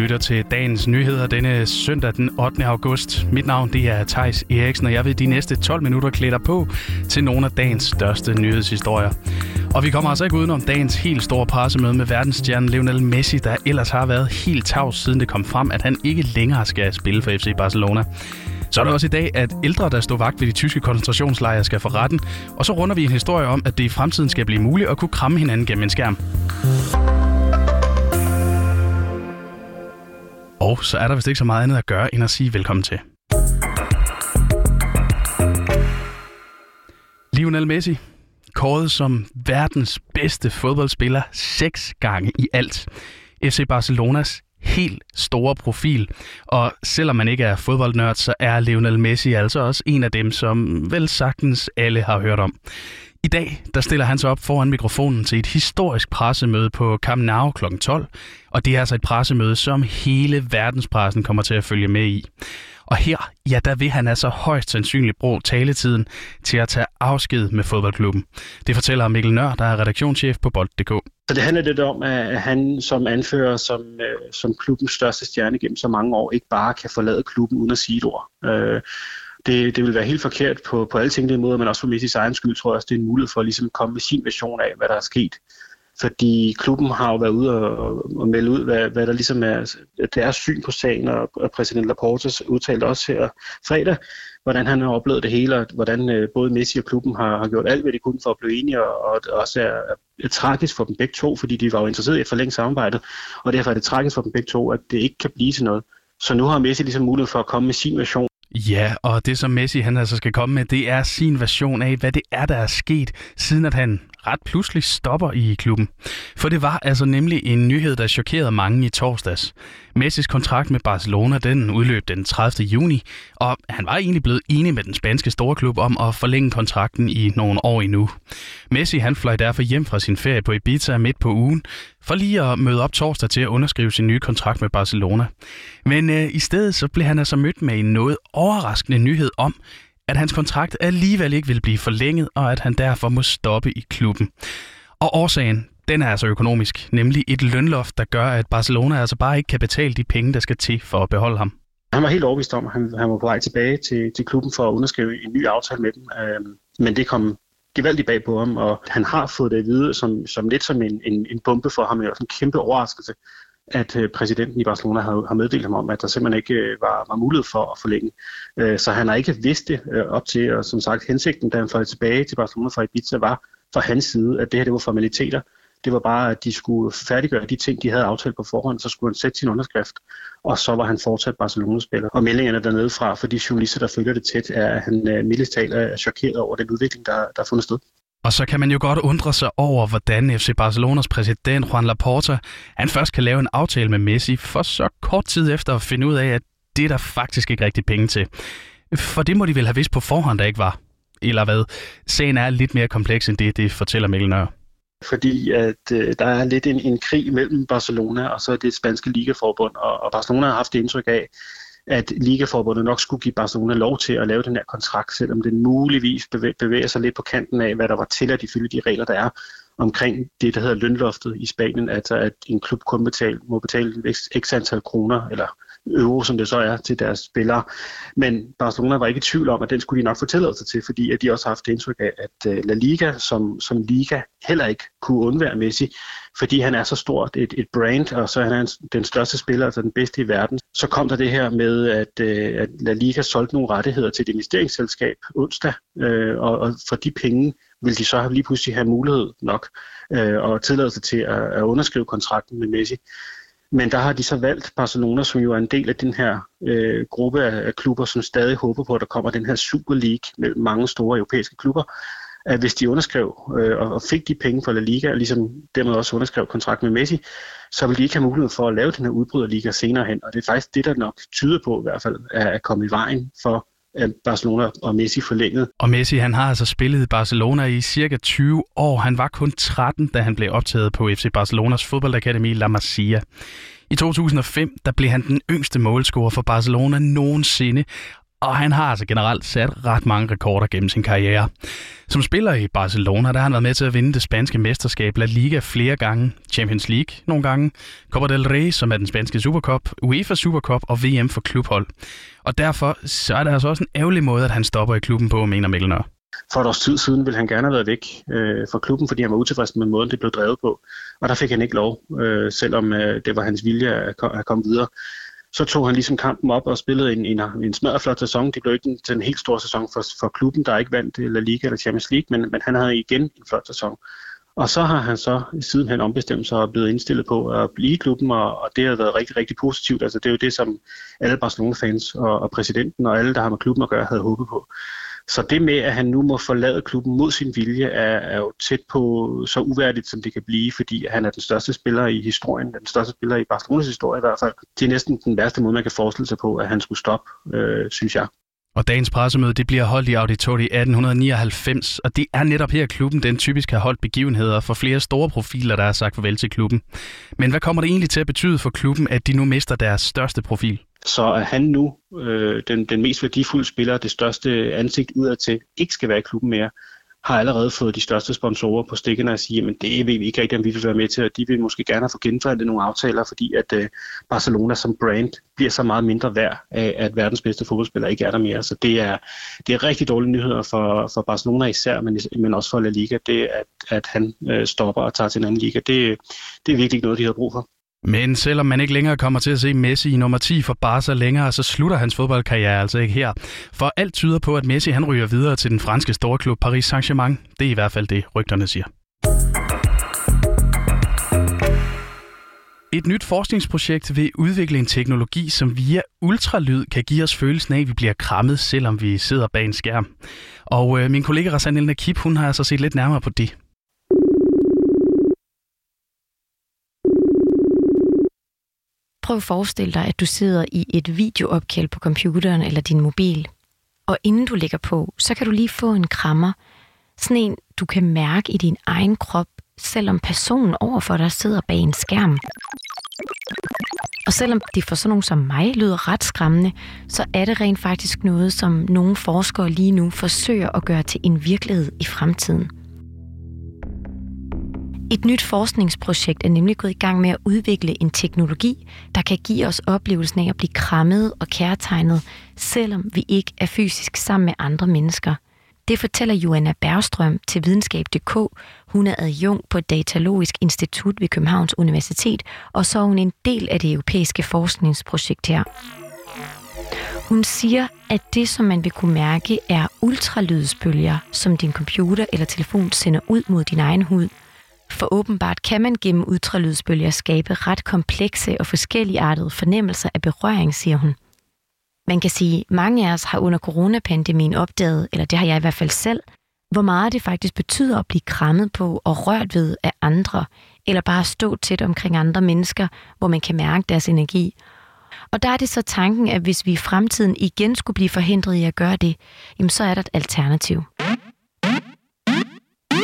lytter til dagens nyheder denne søndag den 8. august. Mit navn det er Tejs Eriksen, og jeg vil de næste 12 minutter klæde dig på til nogle af dagens største nyhedshistorier. Og vi kommer altså ikke udenom dagens helt store pressemøde med verdensstjernen Lionel Messi, der ellers har været helt tavs siden det kom frem, at han ikke længere skal spille for FC Barcelona. Så er det også i dag, at ældre, der står vagt ved de tyske koncentrationslejre, skal få retten. Og så runder vi en historie om, at det i fremtiden skal blive muligt at kunne kramme hinanden gennem en skærm. Og så er der vist ikke så meget andet at gøre, end at sige velkommen til. Lionel Messi, kåret som verdens bedste fodboldspiller seks gange i alt. FC Barcelonas helt store profil. Og selvom man ikke er fodboldnørd, så er Lionel Messi altså også en af dem, som vel sagtens alle har hørt om. I dag der stiller han sig op foran mikrofonen til et historisk pressemøde på Camp Nou kl. 12, og det er altså et pressemøde, som hele verdenspressen kommer til at følge med i. Og her, ja, der vil han altså højst sandsynligt bruge taletiden til at tage afsked med fodboldklubben. Det fortæller Mikkel Nør, der er redaktionschef på Bold.dk. Så det handler lidt om, at han som anfører, som, øh, som klubbens største stjerne gennem så mange år, ikke bare kan forlade klubben uden at sige et ord. Øh, det, det vil være helt forkert på, på alle tænkelige måder, men også for Messis egen skyld, tror jeg også, det er en mulighed for ligesom at ligesom komme med sin version af, hvad der er sket. Fordi klubben har jo været ude og, og melde ud, hvad, hvad der ligesom er deres syn på sagen, og, og præsident Laporte udtalte også her fredag, hvordan han har oplevet det hele, og hvordan øh, både Messi og klubben har, har gjort alt, hvad de kunne for at blive enige, og, og det også er, er tragisk for dem begge to, fordi de var jo interesseret i at forlænge samarbejdet, og derfor er det tragisk for dem begge to, at det ikke kan blive til noget. Så nu har Messi ligesom mulighed for at komme med sin version Ja, og det som Messi han altså skal komme med, det er sin version af, hvad det er, der er sket, siden at han ret pludselig stopper i klubben. For det var altså nemlig en nyhed, der chokerede mange i torsdags. Messis kontrakt med Barcelona den udløb den 30. juni, og han var egentlig blevet enig med den spanske storklub om at forlænge kontrakten i nogle år endnu. Messi han fløj derfor hjem fra sin ferie på Ibiza midt på ugen, for lige at møde op torsdag til at underskrive sin nye kontrakt med Barcelona. Men øh, i stedet så blev han altså mødt med en noget overraskende nyhed om, at hans kontrakt alligevel ikke vil blive forlænget, og at han derfor må stoppe i klubben. Og årsagen, den er altså økonomisk, nemlig et lønloft, der gør, at Barcelona altså bare ikke kan betale de penge, der skal til for at beholde ham. Han var helt overbevist om, at han, han var på vej tilbage til, til klubben for at underskrive en ny aftale med dem. Øh, men det kom gevaldigt bag på ham, og han har fået det at vide som, som lidt som en, en, en bombe for ham, og en kæmpe overraskelse at øh, præsidenten i Barcelona har, har meddelt ham om, at der simpelthen ikke øh, var, var mulighed for at forlænge. Øh, så han har ikke vidst det øh, op til, og som sagt, hensigten, da han fløj tilbage til Barcelona fra Ibiza, var fra hans side, at det her det var formaliteter. Det var bare, at de skulle færdiggøre de ting, de havde aftalt på forhånd, så skulle han sætte sin underskrift, og så var han fortsat Barcelona-spiller. Og meldingerne dernede fra, for de journalister, der følger det tæt, er, at han øh, mildest talt er chokeret over den udvikling, der, der er fundet sted. Og så kan man jo godt undre sig over, hvordan FC Barcelonas præsident Juan Laporta, han først kan lave en aftale med Messi, for så kort tid efter at finde ud af, at det er der faktisk ikke rigtig penge til. For det må de vel have vidst på forhånd, der ikke var. Eller hvad? Sagen er lidt mere kompleks end det, det fortæller Mikkel Nør. Fordi at øh, der er lidt en, en krig mellem Barcelona og så det spanske ligaforbund, og, og Barcelona har haft det indtryk af, at Ligaforbundet nok skulle give Barcelona lov til at lave den her kontrakt, selvom den muligvis bevæger sig lidt på kanten af, hvad der var til at ifølge de regler, der er omkring det, der hedder lønloftet i Spanien, altså at en klub kun betale, må betale x antal kroner, eller euro, som det så er, til deres spillere. Men Barcelona var ikke i tvivl om, at den skulle de nok få tilladelse til, fordi at de også har haft indtryk af, at øh, La Liga som, som liga heller ikke kunne undvære Messi, fordi han er så stort et, et brand, og så er han den største spiller, altså den bedste i verden. Så kom der det her med, at, øh, at La Liga solgte nogle rettigheder til et investeringsselskab onsdag, øh, og, og for de penge vil de så lige pludselig have mulighed nok øh, og tilladelse til at, at underskrive kontrakten med Messi. Men der har de så valgt Barcelona, som jo er en del af den her øh, gruppe af, af klubber, som stadig håber på, at der kommer den her Super League med mange store europæiske klubber, at hvis de underskrev øh, og fik de penge fra La Liga, og ligesom dermed også underskrev kontrakt med Messi, så vil de ikke have mulighed for at lave den her udbryderliga senere hen. Og det er faktisk det, der nok tyder på i hvert fald, at komme i vejen for at Barcelona og Messi forlænget. Og Messi han har altså spillet i Barcelona i cirka 20 år. Han var kun 13, da han blev optaget på FC Barcelonas fodboldakademi La Masia. I 2005 der blev han den yngste målscorer for Barcelona nogensinde, og han har altså generelt sat ret mange rekorder gennem sin karriere. Som spiller i Barcelona, der har han været med til at vinde det spanske mesterskab La Liga flere gange, Champions League nogle gange, Copa del Rey, som er den spanske Supercup, UEFA Supercup og VM for klubhold. Og derfor så er det altså også en ærgerlig måde, at han stopper i klubben på, mener Mikkel For et års tid siden ville han gerne have været væk øh, fra klubben, fordi han var utilfreds med måden, det blev drevet på. Og der fik han ikke lov, øh, selvom øh, det var hans vilje at, at komme videre så tog han ligesom kampen op og spillede en, en, en smadret sæson. Det blev ikke en, en helt stor sæson for, for klubben, der ikke vandt øh, La Liga eller Champions League, men, men han havde igen en flot sæson. Og så har han så sidenhen ombestemt sig og blevet indstillet på at blive i klubben, og, og det har været rigtig, rigtig positivt. Altså, det er jo det, som alle Barcelona-fans og, og præsidenten og alle, der har med klubben at gøre, havde håbet på. Så det med, at han nu må forlade klubben mod sin vilje, er, er jo tæt på så uværdigt, som det kan blive, fordi han er den største spiller i historien, den største spiller i Barcelonas historie i hvert fald. Det er næsten den værste måde, man kan forestille sig på, at han skulle stoppe, øh, synes jeg. Og dagens pressemøde det bliver holdt i Auditori 1899, og det er netop her klubben den typisk har holdt begivenheder for flere store profiler, der har sagt farvel til klubben. Men hvad kommer det egentlig til at betyde for klubben, at de nu mister deres største profil? Så at han nu øh, den, den mest værdifulde spiller, det største ansigt udadtil, ikke skal være i klubben mere, har allerede fået de største sponsorer på stikkerne og siger, at det ved vi ikke rigtig, om vi vil være med til, og de vil måske gerne have få genforhandlet nogle aftaler, fordi at øh, Barcelona som brand bliver så meget mindre værd af, at verdens bedste fodboldspiller ikke er der mere. Så det er, det er rigtig dårlige nyheder for, for Barcelona især, men, men også for La Liga, det at, at han øh, stopper og tager til en anden liga. Det, det er virkelig noget, de har brug for. Men selvom man ikke længere kommer til at se Messi i nummer 10 for Barca længere, så slutter hans fodboldkarriere altså ikke her. For alt tyder på, at Messi han ryger videre til den franske storklub Paris Saint-Germain. Det er i hvert fald det, rygterne siger. Et nyt forskningsprojekt vil udvikle en teknologi, som via ultralyd kan give os følelsen af, at vi bliver krammet, selvom vi sidder bag en skærm. Og øh, min kollega Rasanel Nakib, Kip, hun har altså set lidt nærmere på det. Prøve at forestille dig, at du sidder i et videoopkald på computeren eller din mobil. Og inden du lægger på, så kan du lige få en krammer. Sådan en, du kan mærke i din egen krop, selvom personen overfor dig sidder bag en skærm. Og selvom det for sådan nogen som mig lyder ret skræmmende, så er det rent faktisk noget, som nogle forskere lige nu forsøger at gøre til en virkelighed i fremtiden. Et nyt forskningsprojekt er nemlig gået i gang med at udvikle en teknologi, der kan give os oplevelsen af at blive krammet og kærtegnet, selvom vi ikke er fysisk sammen med andre mennesker. Det fortæller Joanna Bergstrøm til videnskab.dk. Hun er adjunkt på et datalogisk institut ved Københavns Universitet, og så er hun en del af det europæiske forskningsprojekt her. Hun siger, at det, som man vil kunne mærke, er ultralydsbølger, som din computer eller telefon sender ud mod din egen hud – for åbenbart kan man gennem ultralydsbølger skabe ret komplekse og forskelligartede fornemmelser af berøring, siger hun. Man kan sige, at mange af os har under coronapandemien opdaget, eller det har jeg i hvert fald selv, hvor meget det faktisk betyder at blive krammet på og rørt ved af andre, eller bare stå tæt omkring andre mennesker, hvor man kan mærke deres energi. Og der er det så tanken, at hvis vi i fremtiden igen skulle blive forhindret i at gøre det, jamen så er der et alternativ.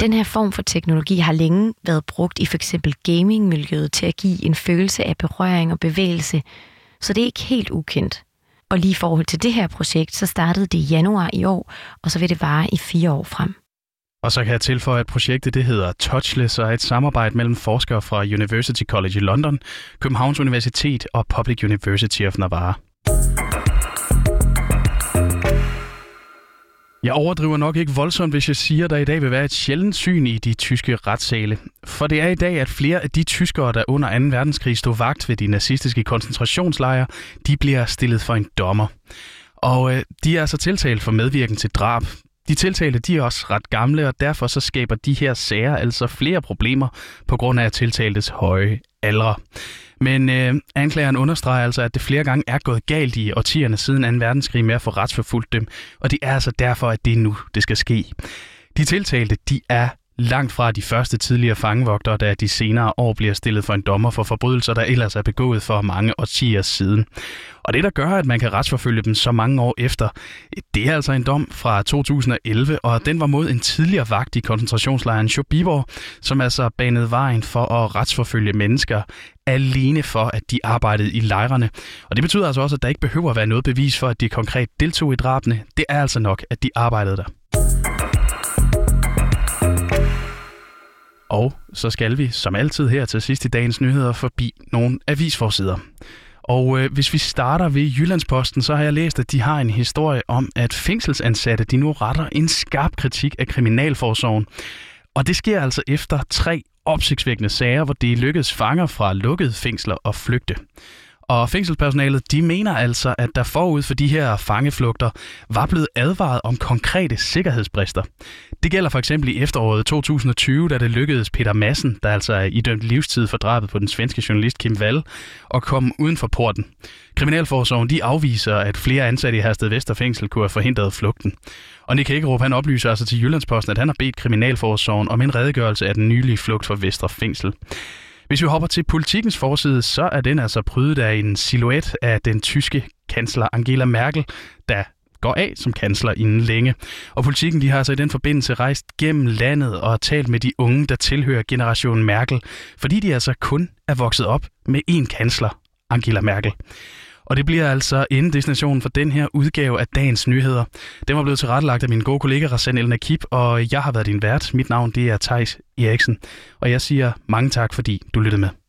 Den her form for teknologi har længe været brugt i f.eks. gamingmiljøet til at give en følelse af berøring og bevægelse, så det er ikke helt ukendt. Og lige i forhold til det her projekt, så startede det i januar i år, og så vil det vare i fire år frem. Og så kan jeg tilføje, at projektet det hedder Touchless og er et samarbejde mellem forskere fra University College i London, Københavns Universitet og Public University of Navarre. Jeg overdriver nok ikke voldsomt, hvis jeg siger, at der i dag vil være et sjældent syn i de tyske retssale. For det er i dag, at flere af de tyskere, der under 2. verdenskrig stod vagt ved de nazistiske koncentrationslejre, de bliver stillet for en dommer. Og øh, de er altså tiltalt for medvirken til drab. De tiltalte de er også ret gamle, og derfor så skaber de her sager altså flere problemer på grund af tiltaltes høje aldre. Men øh, anklageren understreger altså, at det flere gange er gået galt i årtierne siden 2. verdenskrig med at få retsforfulgt dem, og det er altså derfor, at det er nu, det skal ske. De tiltalte, de er langt fra de første tidligere fangevogtere, der de senere år bliver stillet for en dommer for forbrydelser, der ellers er begået for mange årtier siden. Og det, der gør, at man kan retsforfølge dem så mange år efter, det er altså en dom fra 2011, og den var mod en tidligere vagt i koncentrationslejren Sjobibor, som altså banede vejen for at retsforfølge mennesker alene for, at de arbejdede i lejrene. Og det betyder altså også, at der ikke behøver at være noget bevis for, at de konkret deltog i drabene. Det er altså nok, at de arbejdede der. Og så skal vi, som altid her til sidst i dagens nyheder, forbi nogle avisforsider. Og øh, hvis vi starter ved Jyllandsposten, så har jeg læst, at de har en historie om, at fængselsansatte de nu retter en skarp kritik af Kriminalforsorgen. Og det sker altså efter tre opsigtsvækkende sager, hvor det lykkedes fanger fra lukkede fængsler at flygte. Og fængselspersonalet, de mener altså, at der forud for de her fangeflugter var blevet advaret om konkrete sikkerhedsbrister. Det gælder for eksempel i efteråret 2020, da det lykkedes Peter Madsen, der altså er idømt livstid for drabet på den svenske journalist Kim Wall, at komme uden for porten. Kriminalforsorgen de afviser, at flere ansatte i Hersted Vesterfængsel kunne have forhindret flugten. Og Nick Hækkerup han oplyser altså til Jyllandsposten, at han har bedt Kriminalforsorgen om en redegørelse af den nylige flugt fra Vestre Fængsel. Hvis vi hopper til politikens forside, så er den altså prydet af en silhuet af den tyske kansler Angela Merkel, der går af som kansler inden længe. Og politikken de har altså i den forbindelse rejst gennem landet og talt med de unge, der tilhører generationen Merkel, fordi de altså kun er vokset op med én kansler, Angela Merkel. Og det bliver altså destinationen for den her udgave af dagens nyheder. Den var blevet tilrettelagt af min gode kollega Rasen El Nakib, og jeg har været din vært. Mit navn det er Tejs Eriksen, og jeg siger mange tak, fordi du lyttede med.